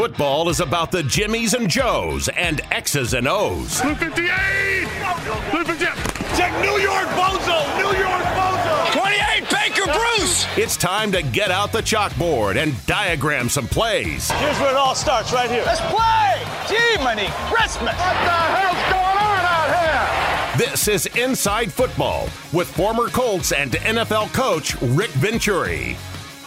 Football is about the Jimmies and Joes and X's and O's. Blue 58! Blue 58! Check New York Bozo! New York Bozo! 28 Baker Bruce! It's time to get out the chalkboard and diagram some plays. Here's where it all starts, right here. Let's play! Gee, money, Christmas! What the hell's going on out here? This is Inside Football with former Colts and NFL coach Rick Venturi.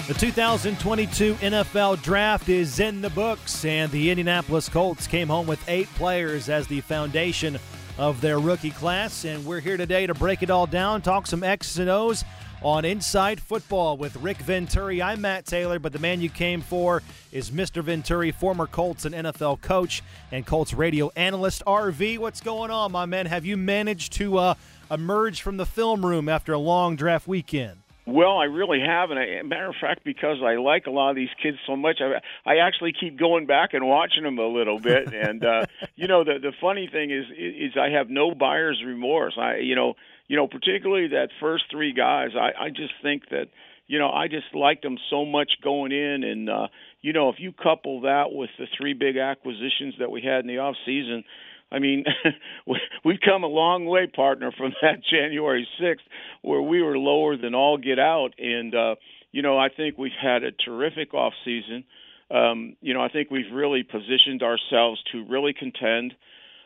The 2022 NFL Draft is in the books, and the Indianapolis Colts came home with eight players as the foundation of their rookie class. And we're here today to break it all down, talk some X's and O's on Inside Football with Rick Venturi. I'm Matt Taylor, but the man you came for is Mr. Venturi, former Colts and NFL coach and Colts radio analyst. RV, what's going on, my man? Have you managed to uh, emerge from the film room after a long draft weekend? Well, I really haven't. I, matter of fact, because I like a lot of these kids so much, I, I actually keep going back and watching them a little bit. and uh, you know, the the funny thing is, is I have no buyer's remorse. I, you know, you know, particularly that first three guys. I, I just think that, you know, I just liked them so much going in, and uh, you know, if you couple that with the three big acquisitions that we had in the off season I mean, we've come a long way, partner, from that January 6th where we were lower than all get out. And, uh, you know, I think we've had a terrific off season. Um, you know, I think we've really positioned ourselves to really contend.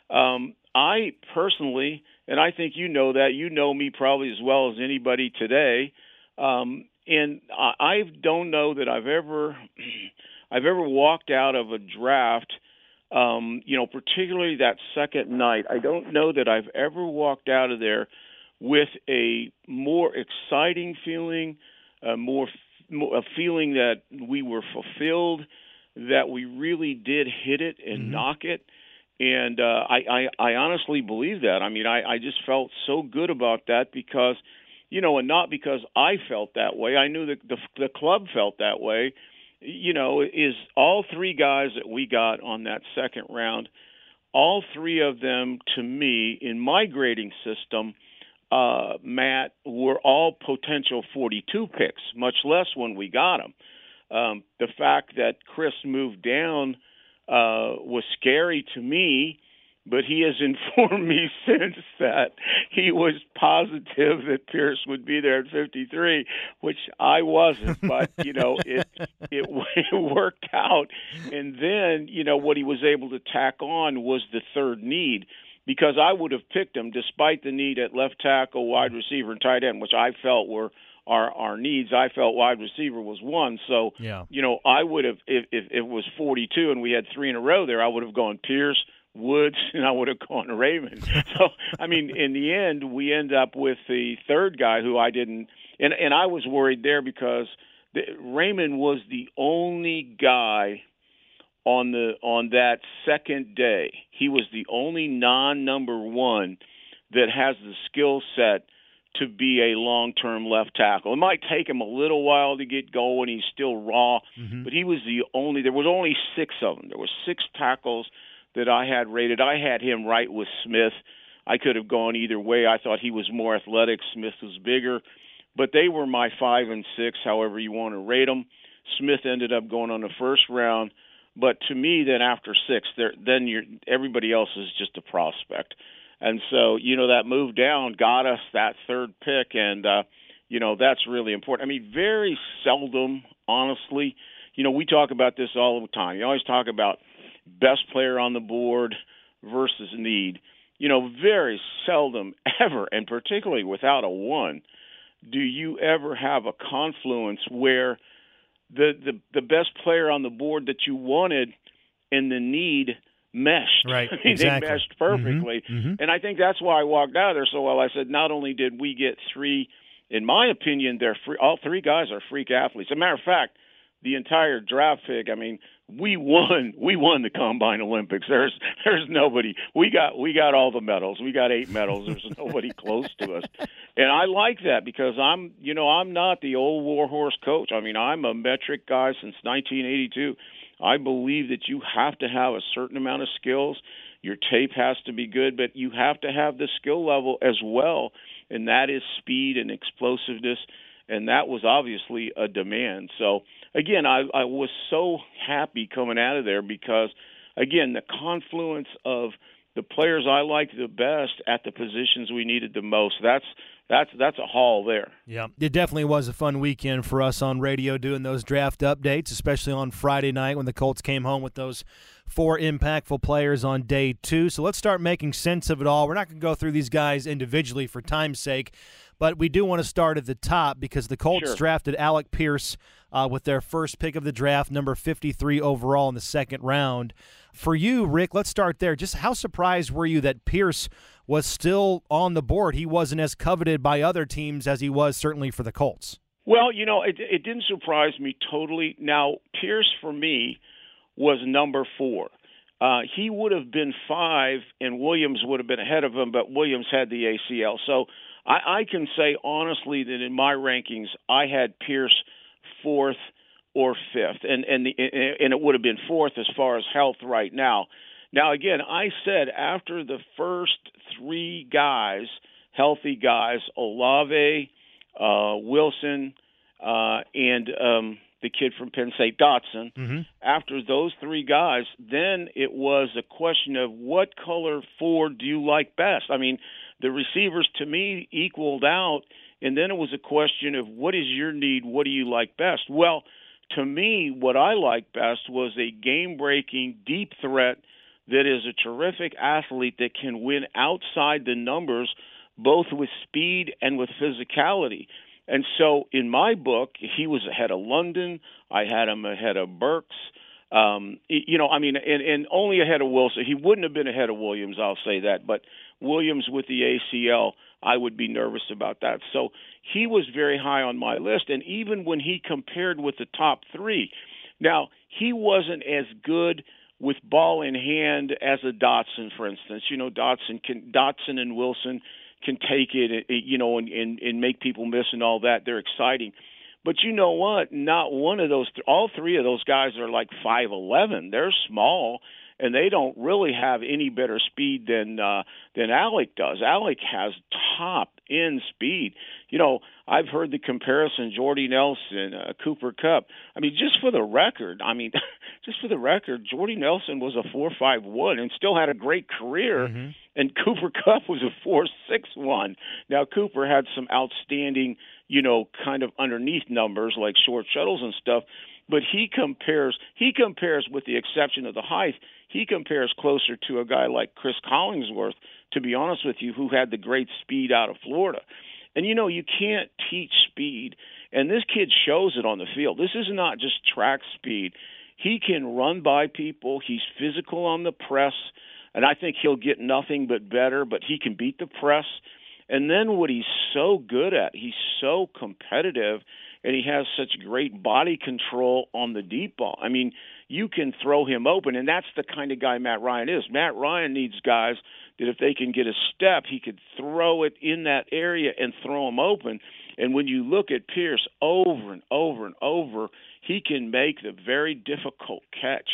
Um, I personally, and I think you know that, you know me probably as well as anybody today. Um, and I, I don't know that I've ever, I've ever walked out of a draft – um, you know, particularly that second night. I don't know that I've ever walked out of there with a more exciting feeling, a more a feeling that we were fulfilled, that we really did hit it and mm-hmm. knock it. And uh, I, I, I honestly believe that. I mean, I, I just felt so good about that because, you know, and not because I felt that way. I knew that the, the club felt that way you know, is all three guys that we got on that second round, all three of them, to me, in my grading system, uh, Matt, were all potential 42 picks, much less when we got them. Um, the fact that Chris moved down uh, was scary to me but he has informed me since that he was positive that Pierce would be there at 53, which I wasn't. But you know, it it, it worked out. And then you know what he was able to tack on was the third need because I would have picked him despite the need at left tackle, wide receiver, and tight end, which I felt were our our needs. I felt wide receiver was one. So yeah. you know, I would have if, if, if it was 42 and we had three in a row there, I would have gone Pierce. Woods, and I would have gone Raimann. So, I mean, in the end, we end up with the third guy who I didn't, and and I was worried there because the, Raimann was the only guy on the on that second day. He was the only non-number one that has the skill set to be a long-term left tackle. It might take him a little while to get going. He's still raw, mm-hmm. but he was the only. There was only six of them. There were six tackles that I had rated. I had him right with Smith. I could have gone either way. I thought he was more athletic. Smith was bigger, but they were my five and six, however you want to rate them. Smith ended up going on the first round, but to me, then after six, then you're everybody else is just a prospect, and so you know that move down got us that third pick, and uh, you know that's really important. I mean, very seldom, honestly, you know we talk about this all the time. You always talk about best player on the board versus need. You know, very seldom ever, and particularly without a one, do you ever have a confluence where the the, the best player on the board that you wanted and the need meshed. Right, I mean, exactly. They meshed perfectly, mm-hmm. Mm-hmm. and I think that's why I walked out of there so well. I said, not only did we get three, in my opinion, they're free, all three guys are freak athletes. As a matter of fact, the entire draft pick. I mean, we won. We won the Combine Olympics. There's there's nobody. We got we got all the medals. We got eight medals. There's nobody close to us, and I like that because I'm you know I'm not the old warhorse coach. I mean I'm a metric guy since 1982. I believe that you have to have a certain amount of skills. Your tape has to be good, but you have to have the skill level as well, and that is speed and explosiveness and that was obviously a demand. So again, I, I was so happy coming out of there because again, the confluence of the players I liked the best at the positions we needed the most. That's that's that's a haul there. Yeah, it definitely was a fun weekend for us on radio doing those draft updates, especially on Friday night when the Colts came home with those four impactful players on day two. So let's start making sense of it all. We're not going to go through these guys individually for time's sake, but we do want to start at the top because the Colts Sure. drafted Alec Pierce uh, with their first pick of the draft, number 53 overall in the second round. For you, Rick, let's start there. Just how surprised were you that Pierce was still on the board? He wasn't as coveted by other teams as he was certainly for the Colts. Well, you know, it, it didn't surprise me totally. Now, Pierce for me was number four. Uh, he would have been five, and Williams would have been ahead of him, but Williams had the ACL. So I, I can say honestly that in my rankings, I had Pierce fourth or fifth, and and the, and it would have been fourth as far as health right now. Now again, I said after the first three guys, healthy guys, Olave, uh, Wilson, uh, and um, the kid from Penn State, Dotson. Mm-hmm. After those three guys, then it was a question of what color Ford do you like best? I mean, the receivers to me equaled out, and then it was a question of what is your need? What do you like best? Well, to me, what I liked best was a game breaking, deep threat that is a terrific athlete that can win outside the numbers, both with speed and with physicality. And so in my book, he was ahead of London. I had him ahead of Burks. Um, you know, I mean, and, and only ahead of Wilson. He wouldn't have been ahead of Williams, I'll say that. But Williams with the ACL, I would be nervous about that. So he was very high on my list. And even when he compared with the top three, now he wasn't as good with ball in hand as a Dotson, for instance. You know, Dotson can Dotson and Wilson can take it, eh, you know, and, and and make people miss and all that. They're exciting. But you know what? Not one of those. All three of those guys are like five eleven. They're small, and they don't really have any better speed than uh, than Alec does. Alec has top end speed. You know, I've heard the comparison: Jordy Nelson, uh, Cooper Kupp. I mean, just for the record, I mean, just for the record, Jordy Nelson was a four five one and still had a great career. Mm-hmm. And Cooper Kupp was a four six one. Now Cooper had some outstanding, you know, kind of underneath numbers like short shuttles and stuff, but he compares he compares with the exception of the height, he compares closer to a guy like Cris Collinsworth, to be honest with you, who had the great speed out of Florida. And you know, you can't teach speed, and this kid shows it on the field. This is not just track speed. He can run by people. He's physical on the press, and I think he'll get nothing but better, but he can beat the press. And then what he's so good at, he's so competitive and he has such great body control on the deep ball. I mean, you can throw him open, and that's the kind of guy Matt Ryan is. Matt Ryan needs guys that if they can get a step, he could throw it in that area and throw him open. And when you look at Pierce over and over and over, he can make the very difficult catch.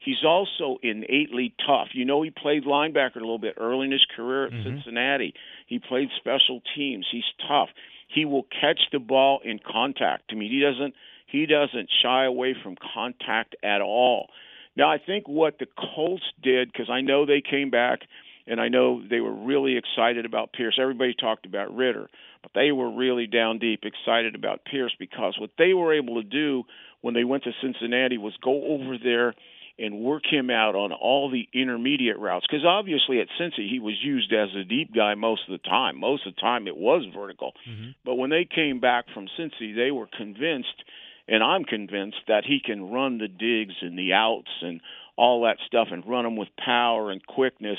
He's also innately tough. You know, he played linebacker a little bit early in his career at mm-hmm. Cincinnati. He played special teams. He's tough. He will catch the ball in contact. I mean, he doesn't he doesn't shy away from contact at all. Now, I think what the Colts did because I know they came back and I know they were really excited about Pierce. Everybody talked about Ridder, but they were really down deep excited about Pierce because what they were able to do when they went to Cincinnati was go over there and work him out on all the intermediate routes. Because obviously at Cincy he was used as a deep guy most of the time. Most of the time it was vertical. Mm-hmm. But when they came back from Cincy, they were convinced, and I'm convinced that he can run the digs and the outs and all that stuff and run them with power and quickness.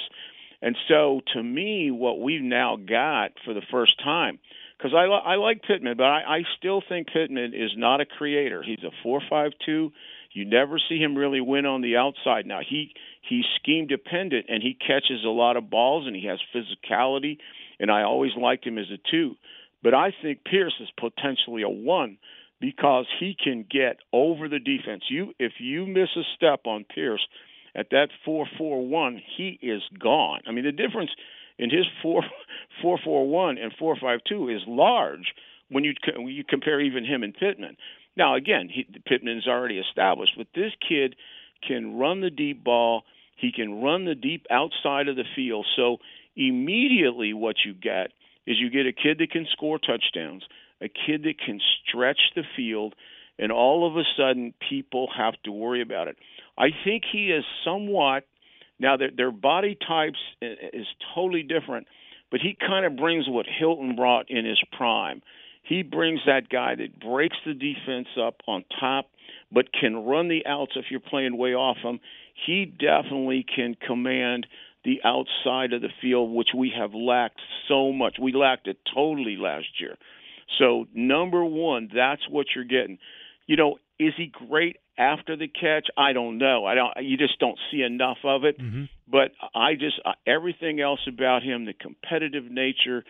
And so to me, what we've now got for the first time. Because I, I like Pittman, but I, I still think Pittman is not a creator. He's a four-five-two. You never see him really win on the outside. Now he he's scheme dependent and he catches a lot of balls and he has physicality and I always liked him as a two. But I think Pierce is potentially a one because he can get over the defense. You if you miss a step on Pierce at that four four one, he is gone. I mean the difference in his four four four one and four five two is large. when you when you compare even him and Pittman. Now again, he, Pittman's already established, but this kid can run the deep ball. He can run the deep outside of the field. So immediately, what you get is you get a kid that can score touchdowns, a kid that can stretch the field, and all of a sudden people have to worry about it. I think he is somewhat now their their body types is totally different, but he kind of brings what Hilton brought in his prime. He brings that guy that breaks the defense up on top, but can run the outs if you're playing way off him. He definitely can command the outside of the field, which we have lacked so much. We lacked it totally last year. So number one, that's what you're getting. You know, is he great after the catch? I don't know. I don't. You just don't see enough of it. Mm-hmm. But I just uh, everything else about him, the competitive nature,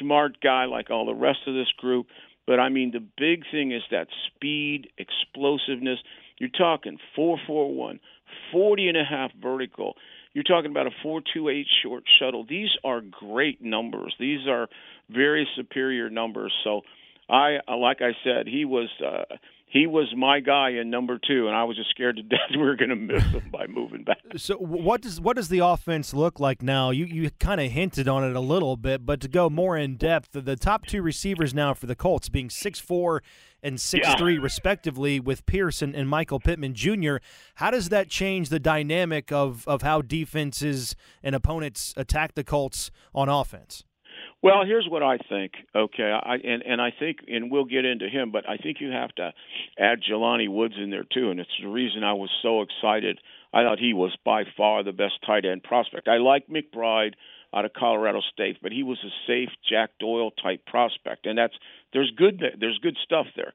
smart guy like all the rest of this group. But I mean, the big thing is that speed, explosiveness. You're talking four four one, forty and a half vertical. You're talking about a 428 short shuttle. These are great numbers. These are very superior numbers. So, I like I said, he was uh, he was my guy in number two, and I was just scared to death we were going to miss him by moving back. So, what does what does the offense look like now? You you kind of hinted on it a little bit, but to go more in depth, the, the top two receivers now for the Colts being six four and six yeah. three respectively, with Pierce and Michael Pittman Jr. How does that change the dynamic of of how defenses and opponents attack the Colts on offense? Well, here's what I think. Okay, I and and I think, and we'll get into him, but I think you have to add Jelani Woods in there too, and it's the reason I was so excited. I thought he was by far the best tight end prospect. I like McBride out of Colorado State, but he was a safe Jack Doyle type prospect, and that's there's good there's good stuff there.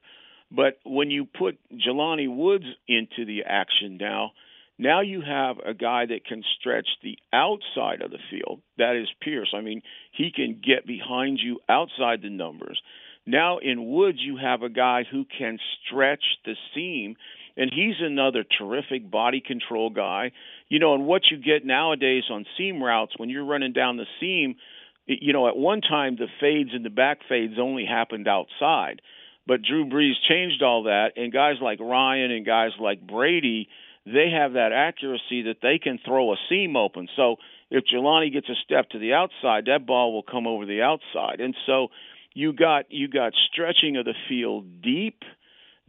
But when you put Jelani Woods into the action now, now you have a guy that can stretch the outside of the field. That is Pierce. I mean, he can get behind you outside the numbers. Now in Woods, you have a guy who can stretch the seam, and he's another terrific body control guy. You know, and what you get nowadays on seam routes when you're running down the seam, you know, at one time the fades and the back fades only happened outside. But Drew Brees changed all that, and guys like Ryan and guys like Brady – they have that accuracy that they can throw a seam open. So if Jelani gets a step to the outside, that ball will come over the outside. And so you got you got stretching of the field deep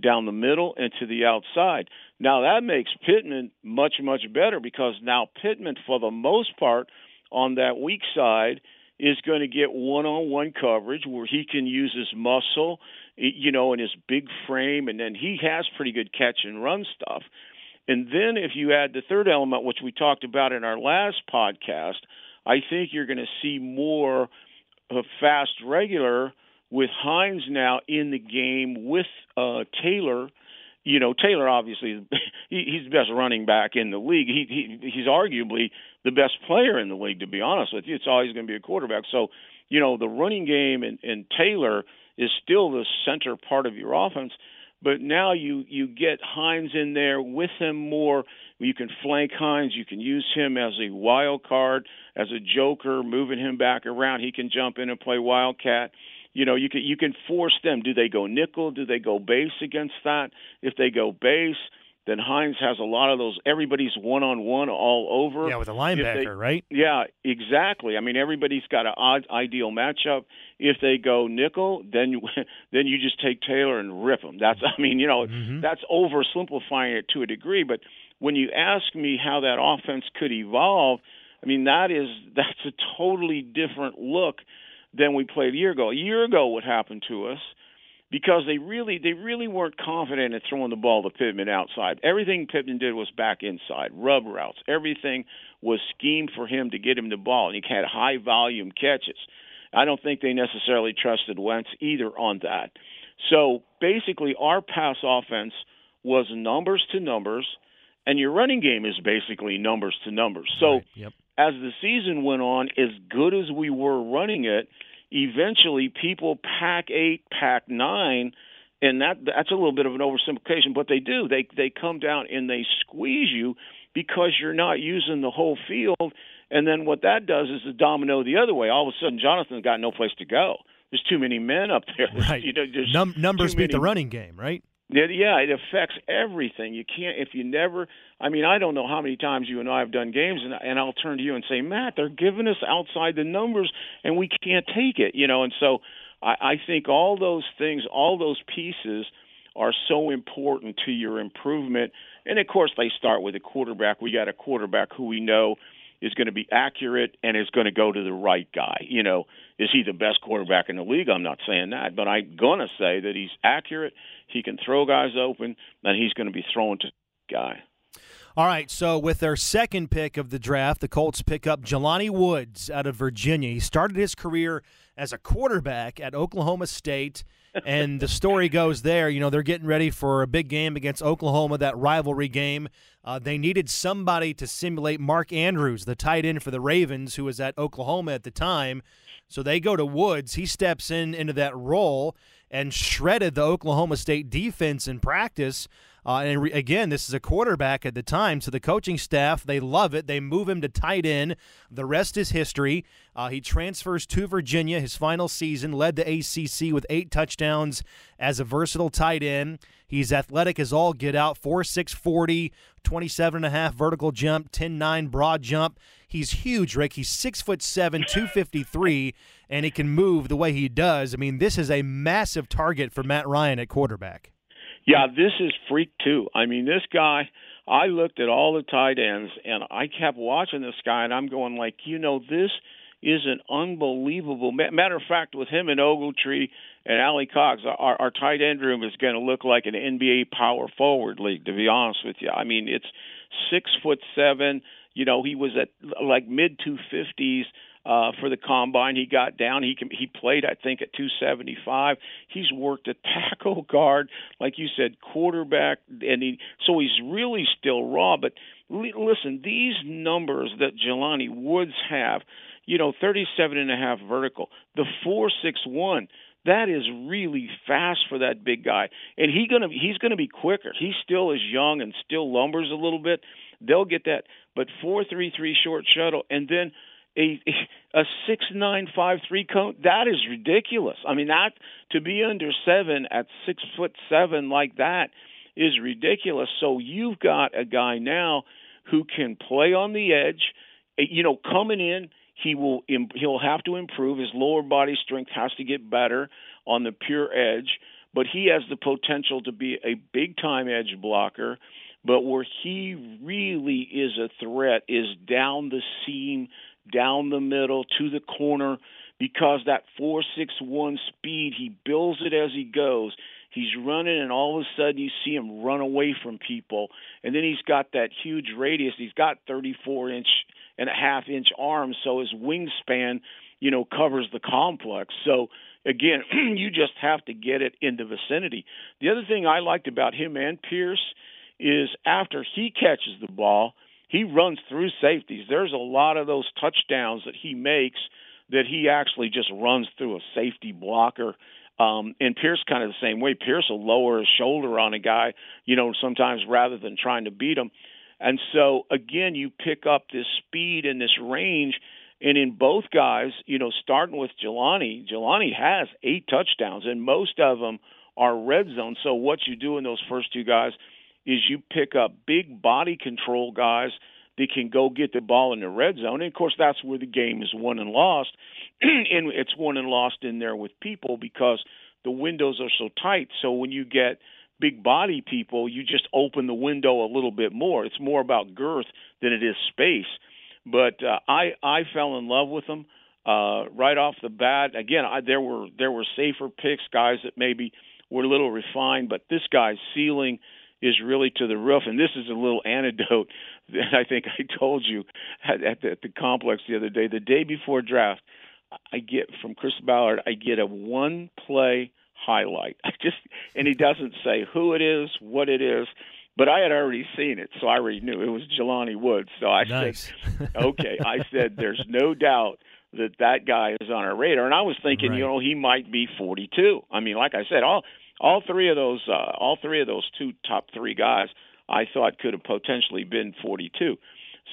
down the middle and to the outside. Now that makes Pittman much much better because now Pittman for the most part on that weak side is going to get one-on-one coverage where he can use his muscle, you know, and his big frame and then he has pretty good catch and run stuff. And then if you add the third element, which we talked about in our last podcast, I think you're going to see more of fast regular with Hines now in the game with uh, Taylor. You know, Taylor obviously he's the best running back in the league. He, he he's arguably the best player in the league. To be honest with you, it's always going to be a quarterback. So, you know, the running game and, and Taylor is still the center part of your offense. But now you you get Hines in there with him more. You can flank Hines. You can use him as a wild card, as a joker, moving him back around. He can jump in and play wildcat. You know, you can you can force them. Do they go nickel? Do they go base against that? If they go base, then Hines has a lot of those. Everybody's one on one all over. Yeah, with a linebacker, they, right? Yeah, exactly. I mean, everybody's got an odd, ideal matchup. If they go nickel, then you then you just take Taylor and rip him. That's I mean, you know, mm-hmm. that's oversimplifying it to a degree. But when you ask me how that offense could evolve, I mean that is that's a totally different look than we played a year ago. A year ago, what happened to us? Because they really they really weren't confident in throwing the ball to Pittman outside. Everything Pittman did was back inside, rub routes. Everything was schemed for him to get him the ball, and he had high volume catches. I don't think they necessarily trusted Wentz either on that. So basically, our pass offense was numbers to numbers, and your running game is basically numbers to numbers. So right. yep. as the season went on, as good as we were running it eventually people pack eight, pack nine, and that that's a little bit of an oversimplification, but they do. They they come down and they squeeze you because you're not using the whole field. And then what that does is the domino the other way. All of a sudden, Jonathan's got no place to go. there's too many men up there. Right. You know, Num- numbers beat the running game, right? Yeah, yeah, it affects everything. You can't if you never. I mean, I don't know how many times you and I have done games, and and I'll turn to you and say, Matt, they're giving us outside the numbers, and we can't take it. You know, and so I, I think all those things, all those pieces, are so important to your improvement. And of course, they start with a quarterback. We got a quarterback who we know is going to be accurate and is going to go to the right guy. You know, is he the best quarterback in the league? I'm not saying that, but I'm going to say that he's accurate. He can throw guys open, and he's going to be throwing to guy. All right, so with their second pick of the draft, the Colts pick up Jelani Woods out of Virginia. He started his career as a quarterback at Oklahoma State, and the story goes there. You know, they're getting ready for a big game against Oklahoma, that rivalry game. Uh, they needed somebody to simulate Mark Andrews, the tight end for the Ravens, who was at Oklahoma at the time. So they go to Woods. He steps in into that role and shredded the Oklahoma State defense in practice. Uh, and re- again, this is a quarterback at the time, so the coaching staff they love it. They move him to tight end. The rest is history. Uh, he transfers to Virginia. His final season led the ACC with eight touchdowns as a versatile tight end. He's athletic as all get out 4'6", 40, 27 and a half vertical jump, 10'9 broad jump. He's huge, Rick. He's six foot seven, 253, and he can move the way he does. I mean, this is a massive target for Matt Ryan at quarterback. Yeah, this is freak too. I mean, this guy. I looked at all the tight ends, and I kept watching this guy, and I'm going like, you know, this is an unbelievable. Matter of fact, with him and Ogletree and Alie-Cox, our, our tight end room is going to look like an NBA power forward league. To be honest with you, I mean, it's six foot seven. You know, he was at like mid two fifties uh, for the combine. He got down. He can, he played, I think, at 275. He's worked at tackle guard, like you said, quarterback, and he so he's really still raw. But li- listen, these numbers that Jelani Woods have, you know, 37 and a half vertical, the 461. That is really fast for that big guy, and he gonna he's gonna be quicker. He still is young and still lumbers a little bit. They'll get that, but four three three short shuttle, and then a a six nine five three cone that is ridiculous. I mean that to be under seven at six foot seven like that is ridiculous. So you've got a guy now who can play on the edge. Uh, you know, coming in, he will he'll have to improve. His lower body strength has to get better on the pure edge, but he has the potential to be a big time edge blocker. But where he really is a threat is down the seam down the middle to the corner because that 461 speed, he builds it as he goes. He's running, and all of a sudden you see him run away from people. And then he's got that huge radius. He's got 34 inch and a half inch arms, so his wingspan, you know, covers the complex. So again, you just have to get it in the vicinity. The other thing I liked about him and Pierce is after he catches the ball – he runs through safeties. There's a lot of those touchdowns that he makes that he actually just runs through a safety blocker. Um, and Pierce kind of the same way. Pierce will lower his shoulder on a guy, you know, sometimes rather than trying to beat him. And so again, you pick up this speed and this range. And in both guys, you know, starting with Jelani, Jelani has eight touchdowns, and most of them are red zone. So what you do in those first two guys is you pick up big body control guys that can go get the ball in the red zone. And of course, that's where the game is won and lost. and it's won and lost in there with people because the windows are so tight. So when you get big body people, you just open the window a little bit more. It's more about girth than it is space. But uh, I I fell in love with them uh, right off the bat. Again, I, there were there were safer picks, guys that maybe were a little refined, but this guy's ceiling is really to the roof. And this is a little anecdote that I think I told you at, at, the, at the complex the other day. The day before draft, I get from Chris Ballard, I get a one play highlight. I just and he doesn't say who it is, what it is, but I had already seen it, so I already knew it was Jelani Woods. So I nice. said, okay, I said there's no doubt that that guy is on our radar, and I was thinking, right. you know, he might be 42. I mean, like I said, all all three of those, uh, all three of those two top three guys, I thought could have potentially been 42.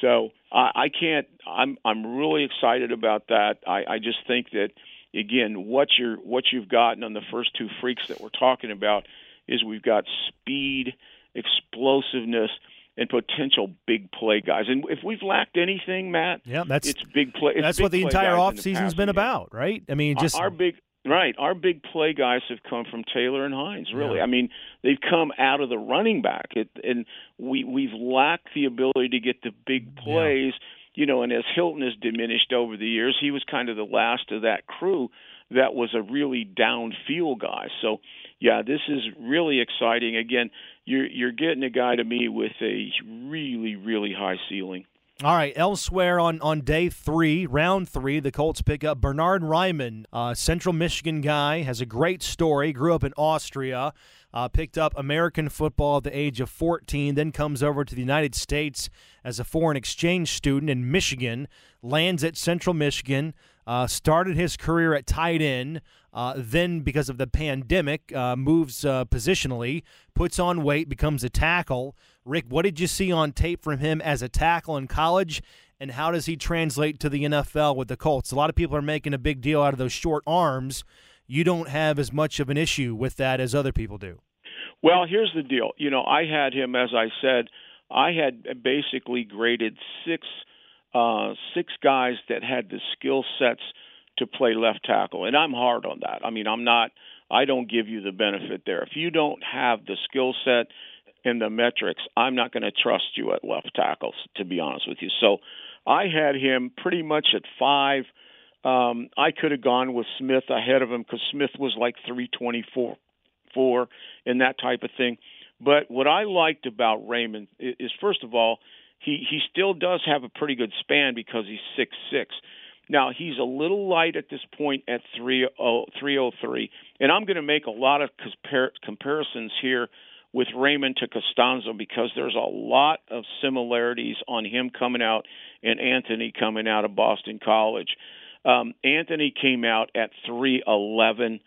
So I, I can't. I'm I'm really excited about that. I, I just think that again, what you're what you've gotten on the first two freaks that we're talking about is we've got speed, explosiveness, and potential big play guys. And if we've lacked anything, Matt, yeah, that's it's big play. It's that's big what the entire the offseason's been game. about, right? I mean, just our, our big right, our big play guys have come from Taylor and Hines. Really, Yeah. I mean, they've come out of the running back, it, and we we've lacked the ability to get the big plays. You know, and as Hilton has diminished over the years, he was kind of the last of that crew that was a really downfield guy. So, yeah, this is really exciting. Again, you're you're getting a guy to me with a really really high ceiling. All right, elsewhere on, on day three, round three, the Colts pick up Bernhard Raimann, uh, Central Michigan guy, has a great story, grew up in Austria, uh, picked up American football at the age of 14, then comes over to the United States as a foreign exchange student in Michigan, lands at Central Michigan, uh, started his career at tight end, uh, then, because of the pandemic, uh, moves positionally, puts on weight, becomes a tackle. Rick, what did you see on tape from him as a tackle in college, and how does he translate to the NFL with the Colts? A lot of people are making a big deal out of those short arms. You don't have as much of an issue with that as other people do. Well, here's the deal. You know, I had him, as I said, I had basically graded six uh, six guys that had the skill sets to play left tackle, and I'm hard on that. I mean, I'm not. I don't give you the benefit there. If you don't have the skill set and the metrics, I'm not going to trust you at left tackles. To be honest with you, so I had him pretty much at five. Um, I could have gone with Smith ahead of him because Smith was like 324 four and that type of thing. But what I liked about Raimann is, is first of all, he he still does have a pretty good span because he's six six. Now he's a little light at this point at three oh three oh three, and I'm going to make a lot of compar- comparisons here with Raimann to Castonzo because there's a lot of similarities on him coming out and Anthony coming out of Boston College. Um, Anthony came out at three eleven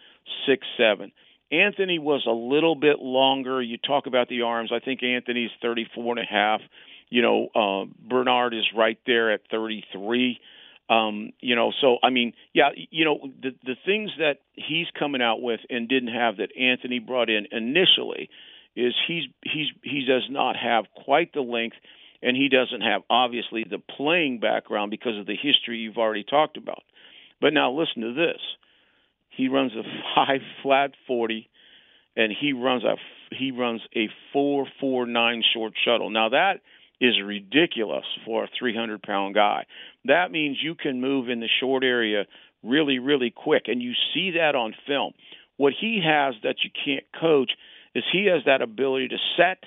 six seven. Anthony was a little bit longer. You talk about the arms. I think Anthony's 34 and a half. You know, uh, Bernard is right there at 33. Um, you know, so I mean, yeah, you know, the the things that he's coming out with and didn't have that Anthony brought in initially is he's he's he does not have quite the length and he doesn't have obviously the playing background because of the history you've already talked about. But now listen to this. He runs a five flat forty, and he runs a he runs a four four nine short shuttle. Now that is ridiculous for a 300 pound guy. That means you can move in the short area really really quick, and you see that on film. What he has that you can't coach is he has that ability to set,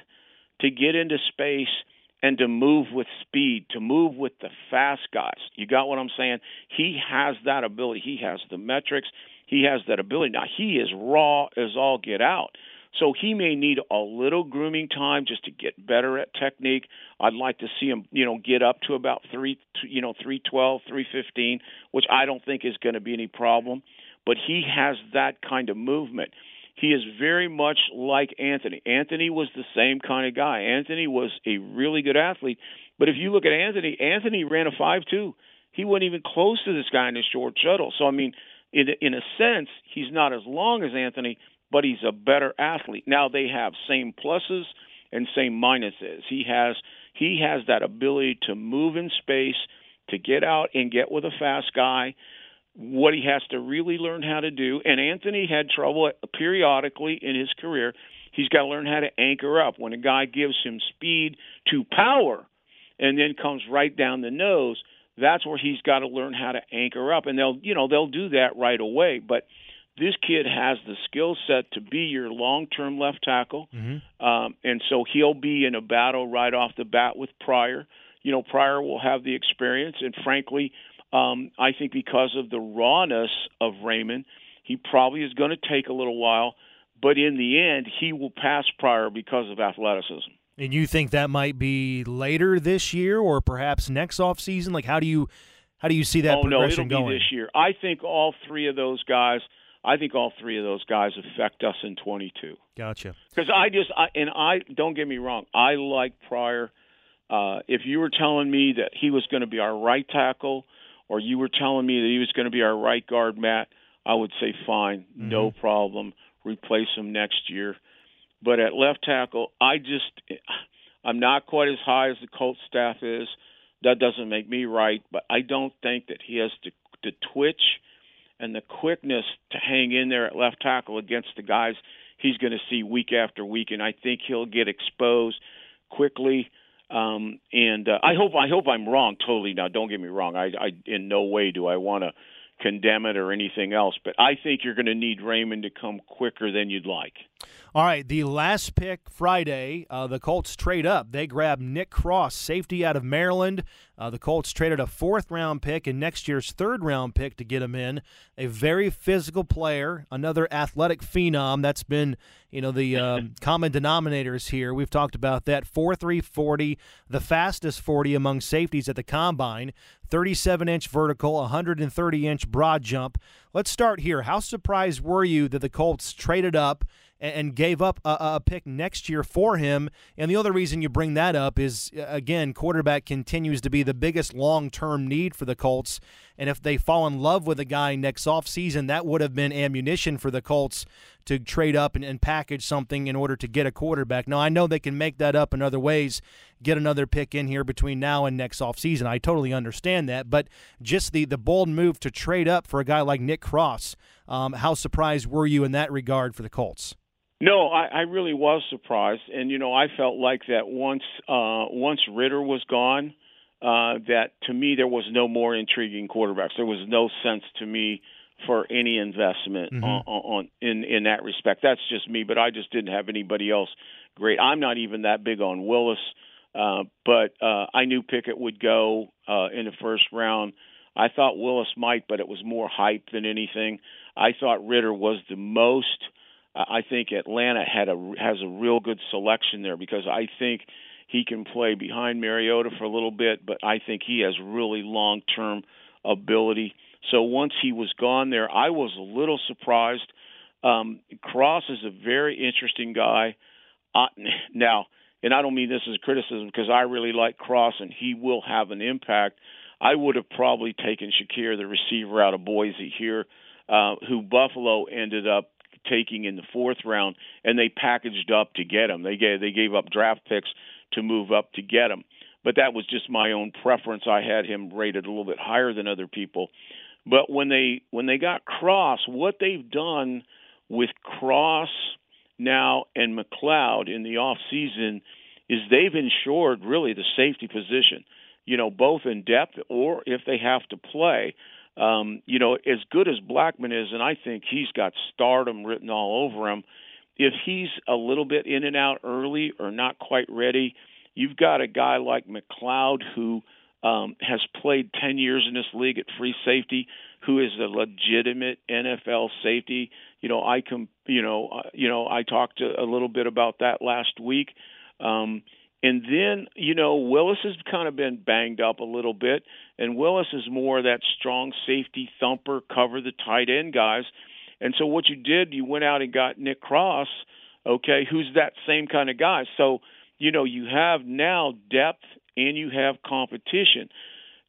to get into space, and to move with speed, to move with the fast guys. You got what I'm saying? He has that ability. He has the metrics. He has that ability. Now he is raw as all get out. So he may need a little grooming time just to get better at technique. I'd like to see him, you know, get up to about three, you know, three twelve, three fifteen, which I don't think is going to be any problem. But he has that kind of movement. He is very much like Anthony. Anthony was the same kind of guy. Anthony was a really good athlete. But if you look at Anthony, Anthony ran a five two. He wasn't even close to this guy in his short shuttle. So I mean, in in a sense, he's not as long as Anthony, but he's a better athlete. Now they have same pluses and same minuses. He has he has that ability to move in space, to get out and get with a fast guy. What he has to really learn how to do, and Anthony had trouble periodically in his career. He's got to learn how to anchor up. When a guy gives him speed to power, and then comes right down the nose that's where he's got to learn how to anchor up. And they'll you know they'll do that right away. But this kid has the skill set to be your long term left tackle. Mm-hmm. um, and so he'll be in a battle right off the bat with Pryor. You know Pryor will have the experience. And frankly um, I think because of the rawness of Raimann he probably is going to take a little while but in the end he will pass Pryor because of athleticism And you think that might be later this year or perhaps next offseason? Like how do you how do you see that oh no, progression it'll going? be this year. I think all three of those guys. I think all three of those guys affect us in 22. Gotcha. Because I just I, and I don't get me wrong. I like Pryor. Uh, if you were telling me that he was going to be our right tackle, or you were telling me that he was going to be our right guard, Matt, I would say fine, mm-hmm. no problem, replace him next year. But at left tackle, I just I'm not quite as high as the Colts staff is. That doesn't make me right, but I don't think that he has the, the twitch and the quickness to hang in there at left tackle against the guys he's going to see week after week, and I think he'll get exposed quickly. Um, and uh, I hope I hope I'm wrong totally. Now, don't get me wrong. I, I in no way do I want to condemn it or anything else, but I think you're going to need Raimann to come quicker than you'd like. All right, the last pick Friday, uh, the Colts trade up. They grab Nick Cross, safety out of Maryland. Uh, the Colts traded a fourth round pick and next year's third round pick to get him in. A very physical player, another athletic phenom. That's been, you know, the uh, common denominators here. We've talked about that. 4 3 40, the fastest 40 among safeties at the combine. 37 inch vertical, 130 inch broad jump. Let's start here. How surprised were you that the Colts traded up and gave up a, a, pick next year for him. And the other reason you bring that up is, again, quarterback continues to be the biggest long term need for the Colts. And if they fall in love with a guy next offseason, that would have been ammunition for the Colts to trade up and, and package something in order to get a quarterback. Now, I know they can make that up in other ways, get another pick in here between now and next offseason. I totally understand that. But just the, the bold move to trade up for a guy like Nick Cross, um, how surprised were you in that regard for the Colts? No, I, I really was surprised, and you know, I felt like that once uh, once Ridder was gone, uh, that to me there was no more intriguing quarterbacks. There was no sense to me for any investment mm-hmm. on, on in in that respect. That's just me, but I just didn't have anybody else great. I'm not even that big on Willis, uh, but uh, I knew Pickett would go uh, in the first round. I thought Willis might, but it was more hype than anything. I thought Ridder was the most I think Atlanta had a has a real good selection there because I think he can play behind Mariota for a little bit, but I think he has really long term ability. So once he was gone there, I was a little surprised. Um, Cross is a very interesting guy. Uh, now, and I don't mean this as criticism because I really like Cross and he will have an impact. I would have probably taken Shakir, the receiver out of Boise here, uh, who Buffalo ended up taking in the fourth round, and they packaged up to get him. They gave they gave up draft picks to move up to get him. But that was just my own preference. I had him rated a little bit higher than other people. But when they when they got Cross, what they've done with Cross now and McLeod in the off season is they've ensured really the safety position. You know, both in depth or if they have to play um, you know, as good as Blackmon is, and I think he's got stardom written all over him. If he's a little bit in and out early or not quite ready, you've got a guy like McLeod who um, has played 10 years in this league at free safety, who is a legitimate NFL safety. You know, I com- you know, uh, you know, I talked a little bit about that last week. Um, and then, you know, Willis has kind of been banged up a little bit, and Willis is more that strong safety thumper, cover the tight end guys. And so what you did, you went out and got Nick Cross, okay, who's that same kind of guy. So, you know, you have now depth and you have competition.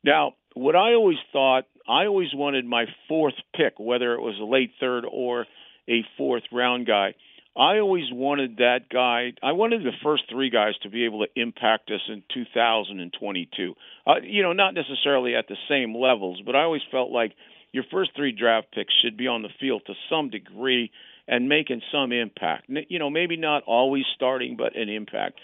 Now, what I always thought, I always wanted my fourth pick, whether it was a late third or a fourth round guy. I always wanted that guy. I wanted the first three guys to be able to impact us in 2022. Uh, you know, not necessarily at the same levels, but I always felt like your first three draft picks should be on the field to some degree and making some impact. You know, maybe not always starting, but an impact.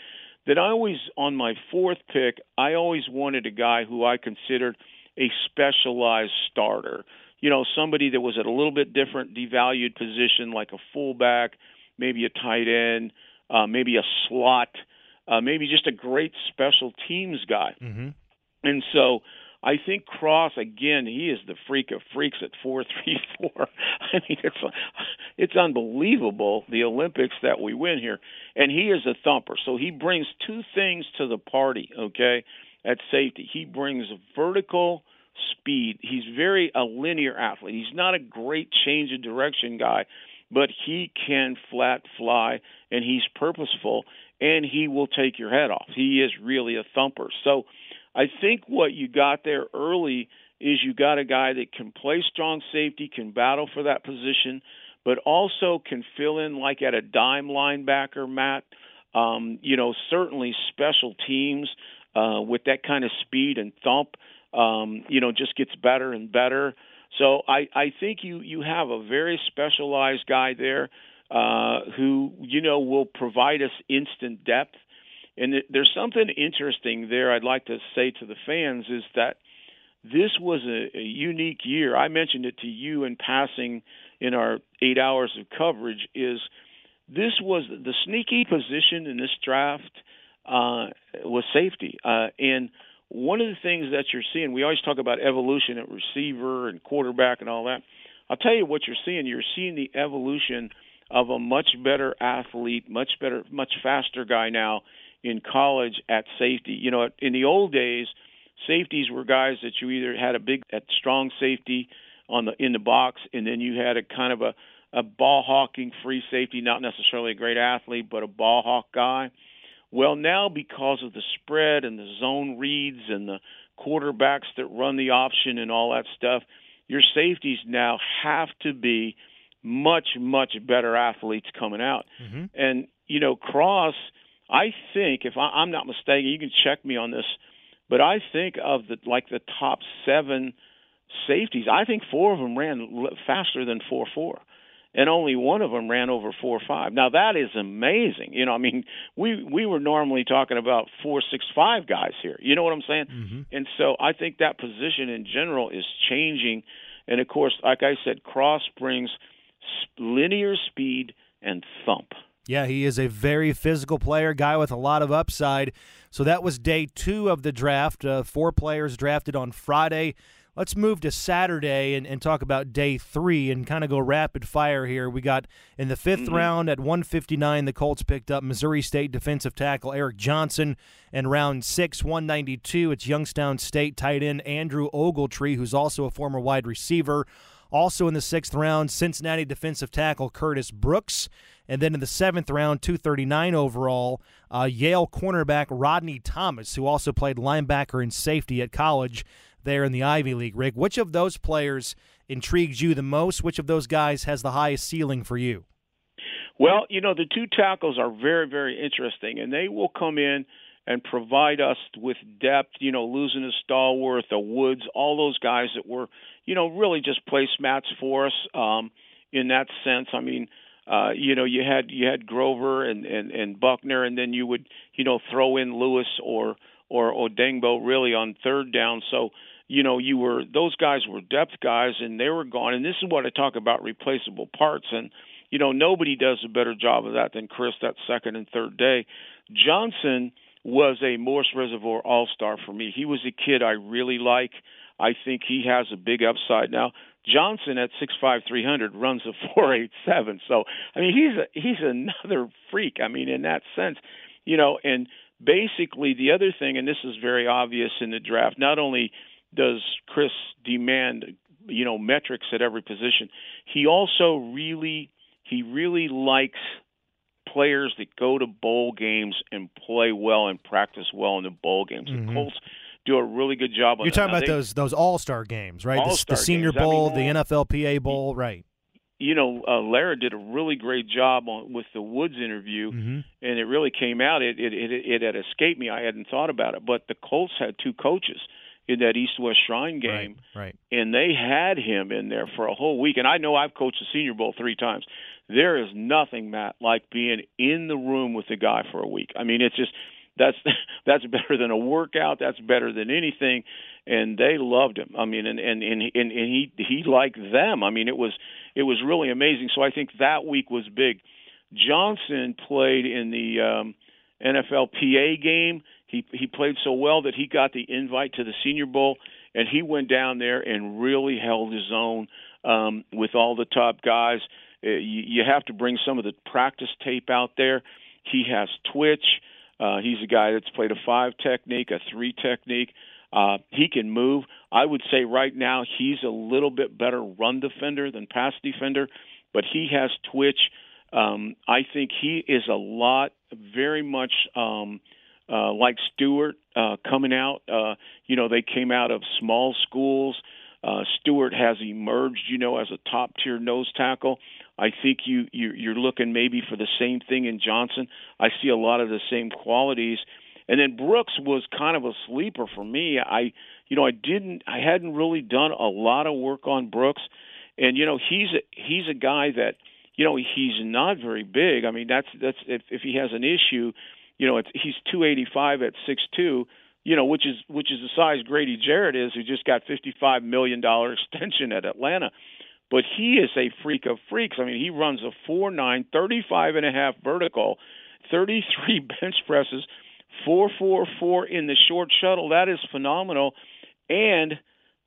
That I always, on my fourth pick, I always wanted a guy who I considered a specialized starter. You know, somebody that was at a little bit different devalued position, like a fullback maybe a tight end, uh, maybe a slot, uh, maybe just a great special teams guy. Mm-hmm. And so I think Cross again, he is the freak of freaks at four three four. I mean, it's it's unbelievable the Olympics that we win here, and he is a thumper. So he brings two things to the party. Okay, at safety, he brings vertical speed. He's very a linear athlete. He's not a great change of direction guy, but he can flat fly and he's purposeful and he will take your head off. He is really a thumper. So I think what you got there early is you got a guy that can play strong safety, can battle for that position, but also can fill in like at a dime linebacker, Matt. Um, you know, certainly special teams uh, with that kind of speed and thump, um, you know, just gets better and better. So I, I think you, you have a very specialized guy there uh, who, you know, will provide us instant depth. And there's something interesting there I'd like to say to the fans is that this was a, a unique year. I mentioned it to you in passing in our eight hours of coverage. Is this was the sneaky position in this draft uh, was safety, uh, and one of the things that you're seeing, we always talk about evolution at receiver and quarterback and all that. I'll tell you what you're seeing. You're seeing the evolution of a much better athlete, much better, much faster guy now in college at safety. You know, in the old days safeties were guys that you either had a big, a strong safety on the in the box, and then you had a kind of a a ball hawking free safety, not necessarily a great athlete, but a ball hawk guy. Well, now because of the spread and the zone reads and the quarterbacks that run the option and all that stuff, your safeties now have to be much much better athletes coming out. Mm-hmm. And you know, Cross, I think if I, I'm not mistaken, you can check me on this but I think of the like the top seven safeties. I think four of them ran faster than four four, and only one of them ran over four five. Now that is amazing. You know, I mean, we we were normally talking about four six five guys here. You know what I'm saying? Mm-hmm. And so I think that position in general is changing. And of course, like I said, Cross brings linear speed and thump. Yeah, he is a very physical player, guy with a lot of upside. So that was day two of the draft. Uh, four players drafted on Friday. Let's move to Saturday and, and talk about day three and kind of go rapid fire here. We got in the 5th mm-hmm. round at 159, the Colts picked up Missouri State defensive tackle Eric Johnson. And round six, 192, it's Youngstown State tight end Andrew Ogletree, who's also a former wide receiver. Also in the sixth round, Cincinnati defensive tackle Curtis Brooks. And then in the seventh round, 239 overall, uh, Yale cornerback Rodney Thomas, who also played linebacker and safety at college there in the Ivy League. Rick, which of those players intrigues you the most? Which of those guys has the highest ceiling for you? Well, you know, the two tackles are very, very interesting, and they will come in and provide us with depth. You know, losing a Stallworth, a Woods, all those guys that were, you know, really just placemats for us um, in that sense. I mean, uh, you know, you had you had Grover and, and and Buckner, and then you would you know throw in Lewis or or Odeyingbo really on third down. So you know you were those guys were depth guys, and they were gone. And this is what I talk about replaceable parts. And you know nobody does a better job of that than Chris that second and third day. Johnson was a Morse Reservoir All Star for me. He was a kid I really like. I think he has a big upside now. Johnson at six five three hundred runs a four eight seven. So I mean he's a, he's another freak. I mean in that sense, you know. And basically the other thing, and this is very obvious in the draft, not only does Chris demand you know metrics at every position, he also really he really likes players that go to bowl games and play well and practice well in the bowl games. Mm-hmm. The Colts do a really good job. You're talking about they, those those All Star games, right? The, the, Senior games. Bowl, I mean, the NFLPA Bowl, right? You know, uh, Lara did a really great job on with the Woods interview, mm-hmm. and it really came out. It, it it it had escaped me. I hadn't thought about it, but the Colts had two coaches in that East West Shrine game, right, right. and they had him in there for a whole week. And I know I've coached the Senior Bowl three times. There is nothing, Matt, like being in the room with the guy for a week. I mean, it's just that's that's better than a workout. That's better than anything. And they loved him. I mean, and and and, and, and he he liked them. I mean, it was it was really amazing. So I think that week was big. Johnson played in the um, NFLPA game. He he played so well that he got the invite to the Senior Bowl, and he went down there and really held his own um, with all the top guys. Uh, you, you have to bring some of the practice tape out there. He has twitch. Uh, he's a guy that's played a five technique, a three technique. Uh, he can move. I would say right now he's a little bit better run defender than pass defender, but he has twitch. Um, I think he is a lot, very much um, uh, like Stewart uh, coming out. Uh, you know, they came out of small schools. Uh, Stewart has emerged, you know, as a top tier nose tackle. I think you, you you're looking maybe for the same thing in Johnson. I see a lot of the same qualities. And then Brooks was kind of a sleeper for me. I you know, I didn't I hadn't really done a lot of work on Brooks. And you know, he's a, he's a guy that you know, he's not very big. I mean, that's that's if if he has an issue, you know, it's he's 285 at 6'2", you know, which is which is the size Grady Jarrett is, who just got 55 million dollar extension at Atlanta. But he is a freak of freaks. I mean, he runs a 4'9", 35 and a half vertical, 33 bench presses, 444 in the short shuttle. That is phenomenal. And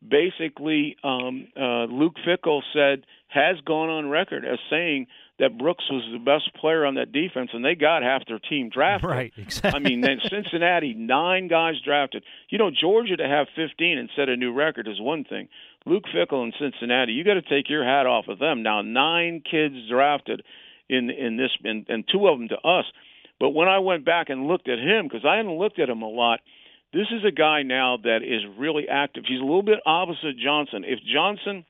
basically, um, uh, Luke Fickell said has gone on record as saying that Brooks was the best player on that defense, and they got half their team drafted. Right, exactly. I mean, then Cincinnati, nine guys drafted. You know, Georgia to have 15 and set a new record is one thing. Luke Fickell in Cincinnati, you got to take your hat off of them. Now, nine kids drafted in in this, and, and two of them to us. But when I went back and looked at him, because I hadn't looked at him a lot, this is a guy now that is really active. He's a little bit opposite Johnson. If Johnson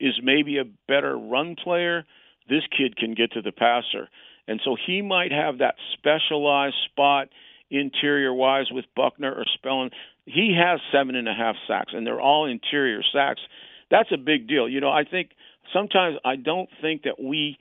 is maybe a better run player, this kid can get to the passer. And so he might have that specialized spot interior wise with Buckner or Spellman. He has seven and a half sacks, and they're all interior sacks. That's a big deal. You know, I think sometimes I don't think that we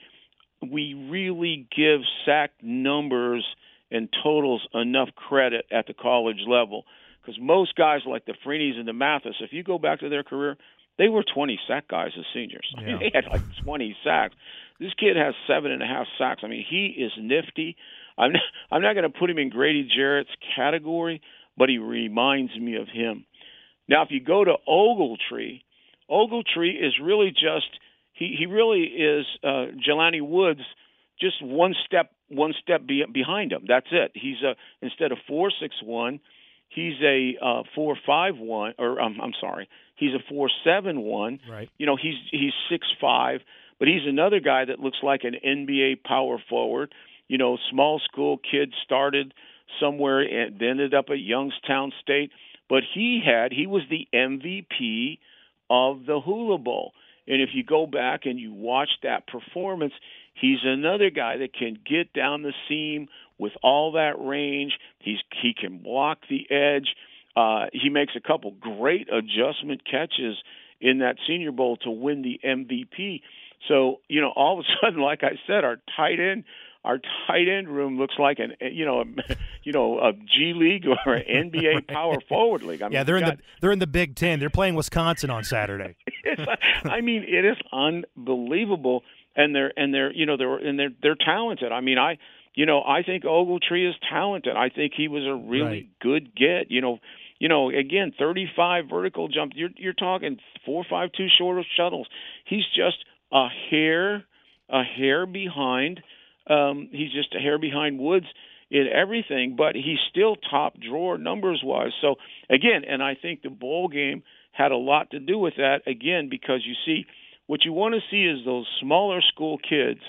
we really give sack numbers and totals enough credit at the college level because most guys like the Freeneys and the Mathis, if you go back to their career, they were 20 sack guys as seniors. I mean, they had like 20 sacks. This kid has seven and a half sacks. I mean, he is nifty. I'm not, I'm not going to put him in Grady Jarrett's category, but he reminds me of him. Now, if you go to Ogletree, Ogletree is really just he he really is uh, Jelani Woods, just one step one step be, behind him. That's it. He's a instead of four six one, he's a uh, four five one, or um, I'm sorry, he's a four seven one. Right. You know, he's he's six five, but he's another guy that looks like an NBA power forward. You know, small school kid started somewhere and ended up at Youngstown State, but he had he was the MVP of the Hula Bowl. And if you go back and you watch that performance, he's another guy that can get down the seam with all that range. He's he can block the edge. Uh, he makes a couple great adjustment catches in that Senior Bowl to win the MVP. So you know, all of a sudden, like I said, our tight end our tight end room looks like an eh, you know a, you know a G League or an NBA power forward league. I mean, yeah, they're in the they're in the Big Ten. They're playing Wisconsin on Saturday. I mean, it is unbelievable, and they're and they're you know they're and they're they're talented. I mean, I you know I think Ogletree is talented. I think he was a really Right. good get. You know. You know, again, 35 vertical jump. You're you're talking four, five, two short of shuttles. He's just a hair, a hair behind um, he's just a hair behind Woods in everything, but he's still top drawer numbers wise. So again, and I think the bowl game had a lot to do with that again because you see what you want to see is those smaller school kids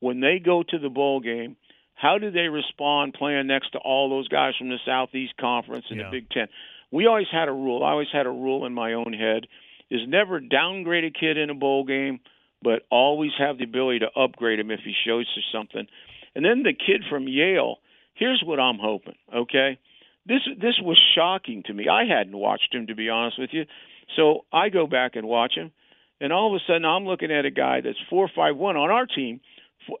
when they go to the bowl game. How do they respond playing next to all those guys from the Southeast Conference and Yeah. the Big Ten? We always had a rule. I always had a rule in my own head: is never downgrade a kid in a bowl game but always have the ability to upgrade him if he shows you something. And then the kid from Yale, here's what I'm hoping, okay? This this was shocking to me. I hadn't watched him to be honest with you. So I go back and watch him, and all of a sudden I'm looking at a guy that's 451 on our team.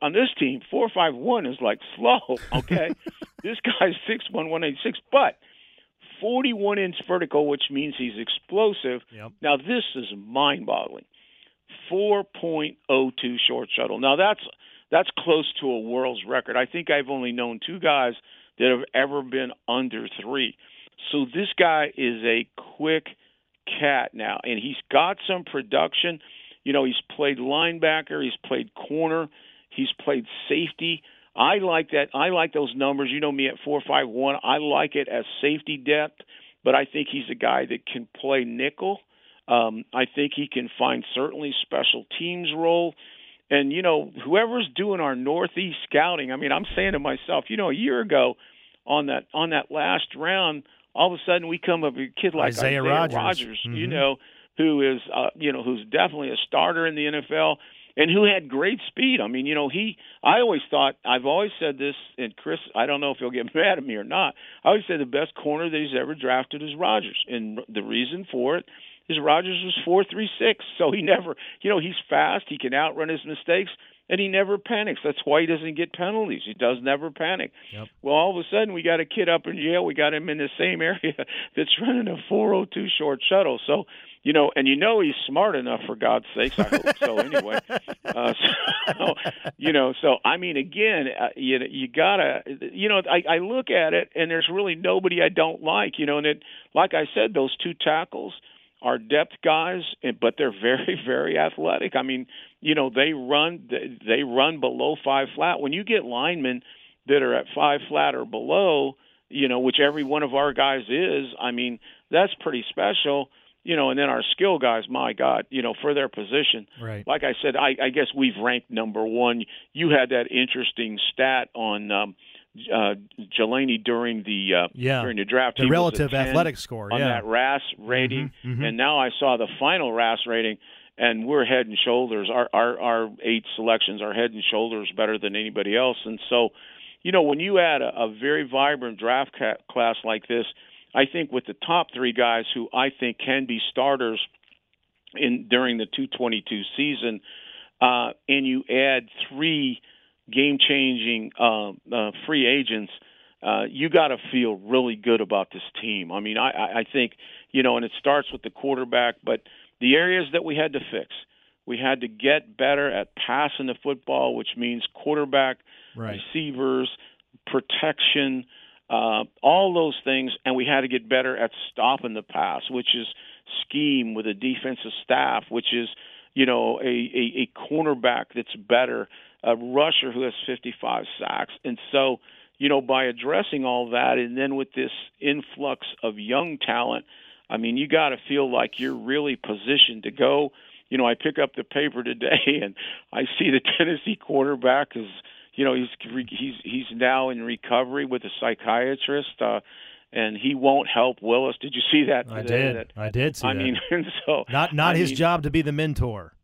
On this team, 451 is like slow, okay? this guy's 61186, but 41 inch vertical, which means he's explosive. Yep. Now this is mind-boggling. 4.02 short shuttle. Now that's that's close to a world's record. I think I've only known two guys that have ever been under 3. So this guy is a quick cat now and he's got some production. You know, he's played linebacker, he's played corner, he's played safety. I like that. I like those numbers. You know me at 451. I like it as safety depth, but I think he's a guy that can play nickel. Um, I think he can find certainly special teams role. And, you know, whoever's doing our Northeast scouting, I mean, I'm saying to myself, you know, a year ago, on that on that last round, all of a sudden we come up with a kid like Isaiah Isaiah, Rodgers. Rodgers, you Mhm. know, who is uh, you know who's definitely a starter in the NFL and who had great speed. I mean, you know, he I always thought I've always said this and Chris, I don't know if he'll get mad at me or not. I always said the best corner that he's ever drafted is Rodgers. And the reason for it is Rodgers was four three six, so he never you know, he's fast, he can outrun his mistakes and he never panics. That's why he doesn't get penalties. He does never panic. Yep. Well, all of a sudden we got a kid up in Yale. We got him in the same area that's running a 402 short shuttle. So, you know, and you know he's smart enough for God's sakes. I hope so. Anyway, uh, so you know, so I mean, again, uh, you you gotta, you know, I, I look at it and there's really nobody I don't like. You know, and it, like I said, those two tackles are depth guys, and- but they're very, very athletic. I mean, you know, they run they- they run below five flat. When you get linemen that are at five flat or below, you know, which every one of our guys is, I mean, that's pretty special. You know, and then our skill guys, my God, you know, for their position. Right. Like I said, I, I guess we've ranked number one. You had that interesting stat on um, uh, Jelani during the uh, Yeah. during the draft. The He relative athletic score, on yeah. that RAS rating, Mhm, mhm. and now I saw the final RAS rating, and we're head and shoulders. Our our our eight selections are head and shoulders better than anybody else, and so, you know, when you add a, a very vibrant draft ca- class like this, I think with the top three guys who I think can be starters in during the 222 season, uh, and you add three game-changing uh, uh, free agents, uh, you got to feel really good about this team. I mean, I, I I think you know, and it starts with the quarterback, but the areas that we had to fix, we had to get better at passing the football, which means quarterback, Right. receivers, protection, uh, all those things, and we had to get better at stopping the pass, which is scheme with a defensive staff, which is you know a, a, a cornerback that's better, a rusher who has 55 sacks, and so you know by addressing all that, and then with this influx of young talent, I mean you got to feel like you're really positioned to go. You know, I pick up the paper today and I see the Tennessee quarterback is you know he's he's he's now in recovery with a psychiatrist uh and he won't help Willis. Did you see that I did. That- I did see I that. mean, so not not I his mean, job to be the mentor.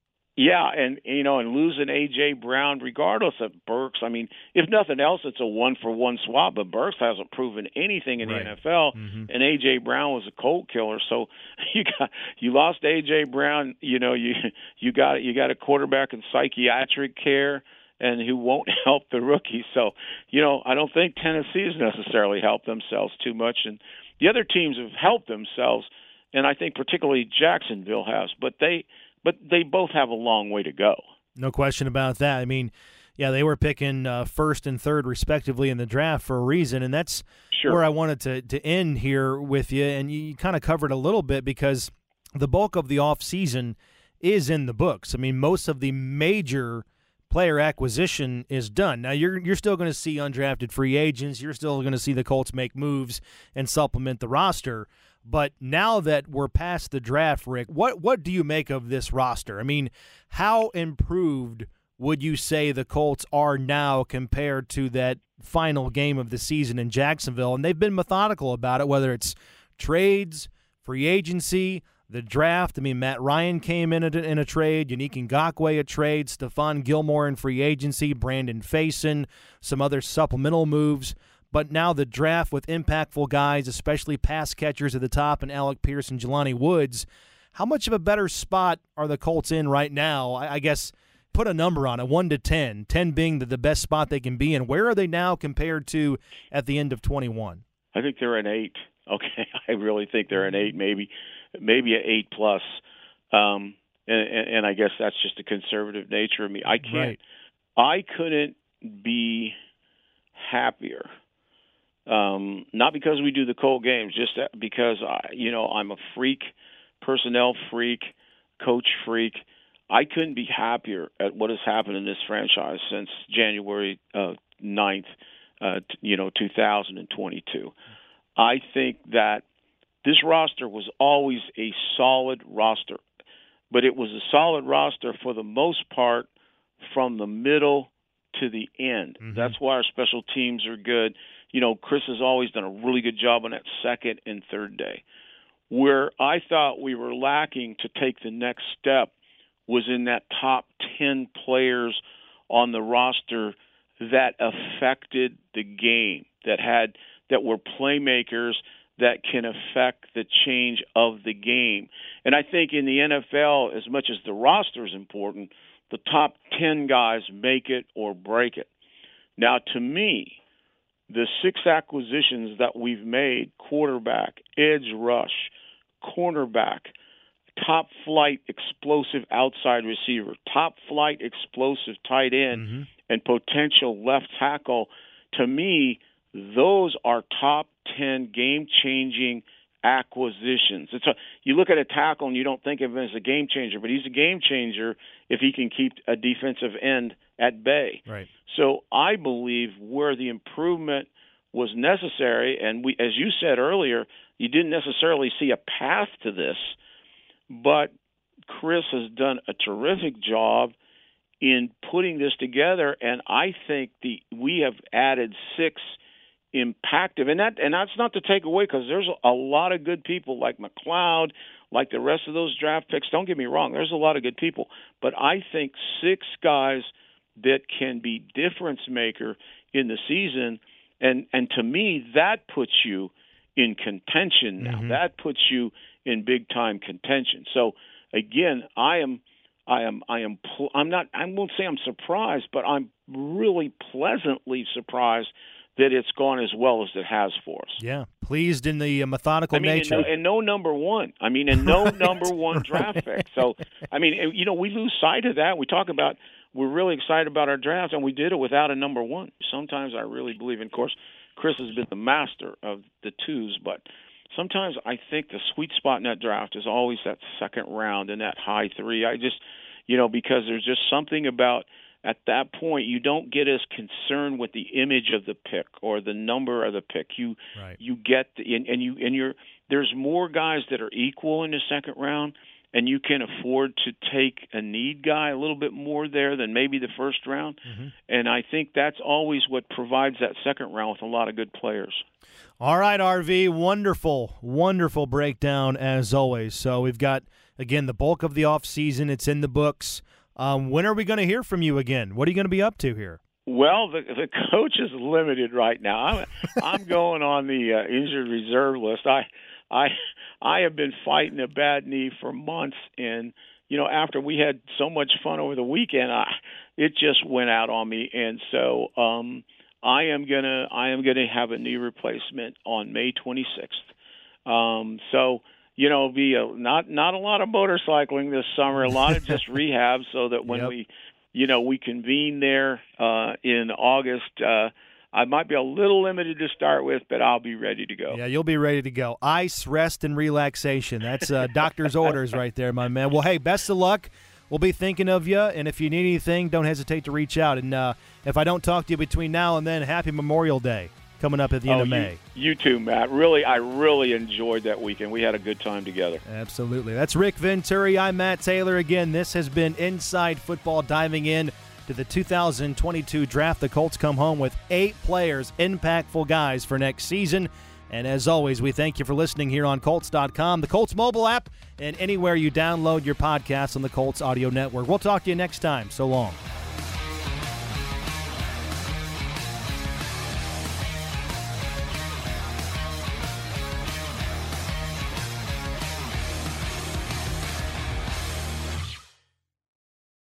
Yeah, and you know, and losing AJ Brown, regardless of Burks. I mean, if nothing else, it's a one for one swap. But Burks hasn't proven anything in Right. the NFL, Mhm. and AJ Brown was a cold killer. So you got you lost AJ Brown. You know, you you got you got a quarterback in psychiatric care. And who won't help the rookies. So, you know, I don't think Tennessee's necessarily helped themselves too much, and the other teams have helped themselves, and I think particularly Jacksonville has. But they, but they both have a long way to go. No question about that. I mean, yeah, they were picking uh, first and third respectively in the draft for a reason, and that's Sure. where I wanted to to end here with you. And you, you kind of covered a little bit because the bulk of the off season is in the books. I mean, most of the major player acquisition is done. Now you're you're still going to see undrafted free agents. You're still going to see the Colts make moves and supplement the roster. But now that we're past the draft, Rick, what what do you make of this roster? I mean, how improved would you say the Colts are now compared to that final game of the season in Jacksonville? And they've been methodical about it, whether it's trades, free agency, the draft. I mean, Matt Ryan came in a, in a trade, Yannick Ngakoue a trade, Stephon Gilmore in free agency, Brandon Facyson, some other supplemental moves. But now the draft with impactful guys, especially pass catchers at the top, and Alec Pierce and Jelani Woods. How much of a better spot are the Colts in right now? I, I guess put a number on it, one to 10, 10 being the, the best spot they can be in. Where are they now compared to at the end of 21? I think they're an eight. Okay, I really think they're an eight, maybe, maybe an eight plus. Um, and, and, and I guess that's just a conservative nature of me. I can't. Right. I couldn't be happier. Um, not because we do the cold games, just because I, you know, I'm a freak, personnel freak, coach freak. I couldn't be happier at what has happened in this franchise since January uh, 9th, uh, t- you know, 2022. I think that this roster was always a solid roster, but it was a solid roster for the most part from the middle to the end. Mhm. That's why our special teams are good. you know, Chris has always done a really good job on that second and third day. Where I thought we were lacking to take the next step was in that top 10 players on the roster that affected the game, that had that were playmakers that can affect the change of the game. And I think in the NFL, as much as the roster is important, the top 10 guys make it or break it. Now, to me, the six acquisitions that we've made quarterback, edge rush, cornerback, top flight explosive outside receiver, top flight explosive tight end, mm-hmm. and potential left tackle to me, those are top 10 game changing acquisitions. It's a, you look at a tackle and you don't think of him as a game changer, but he's a game changer if he can keep a defensive end at bay. Right. So I believe where the improvement was necessary, and we, as you said earlier, you didn't necessarily see a path to this, but Chris has done a terrific job in putting this together, and I think the we have added six impactive, and that and that's not to take away because there's a lot of good people like McLeod, like the rest of those draft picks. Don't get me wrong, there's a lot of good people, but I think six guys that can be difference maker in the season, and and to me that puts you in contention now. Mm-hmm. That puts you in big time contention. So again, I am. I am I am pl- I'm not I won't say I'm surprised, but I'm really pleasantly surprised that it's gone as well as it has for us. Yeah, pleased in the uh, methodical I mean, nature. And no, and no, number one. I mean, and no right. number one draft right. pick. So, I mean, you know, we lose sight of that. We talk about we're really excited about our draft, and we did it without a number one. Sometimes I really believe, of course, Chris has been the master of the twos, but sometimes I think the sweet spot in that draft is always that second round and that high three. I just, you know, because there's just something about – at that point you don't get as concerned with the image of the pick or the number of the pick. You right. you get the, and, and you and you're there's more guys that are equal in the second round and you can afford to take a need guy a little bit more there than maybe the first round. Mm-hmm. and I think that's always what provides that second round with a lot of good players. All right RV wonderful wonderful breakdown as always. So we've got again the bulk of the off season it's in the books um, when are we going to hear from you again? What are you going to be up to here? Well, the the coach is limited right now. I'm I'm going on the uh, injured reserve list. I I I have been fighting a bad knee for months, and you know after we had so much fun over the weekend, I it just went out on me, and so um, I am gonna I am gonna have a knee replacement on May 26th. Um, so you know, be a, not not a lot of motorcycling this summer, a lot of just rehab, so that when yep. we, you know, we convene there uh, in August. Uh, I might be a little limited to start with, but I'll be ready to go. Yeah, you'll be ready to go. Ice, rest, and relaxation. That's uh, doctor's orders right there, my man. Well, hey, best of luck. We'll be thinking of you, and if you need anything, don't hesitate to reach out. And uh, if I don't talk to you between now and then, happy Memorial Day coming up at the oh, end of you, May. You too, Matt. Really, I really enjoyed that weekend. We had a good time together. Absolutely. That's Rick Venturi. I'm Matt Taylor. Again, this has been Inside Football diving in to the 2022 draft. The Colts come home with eight players, impactful guys for next season. And as always, we thank you for listening here on Colts.com, the Colts mobile app, and anywhere you download your podcasts on the Colts Audio Network. We'll talk to you next time. So long.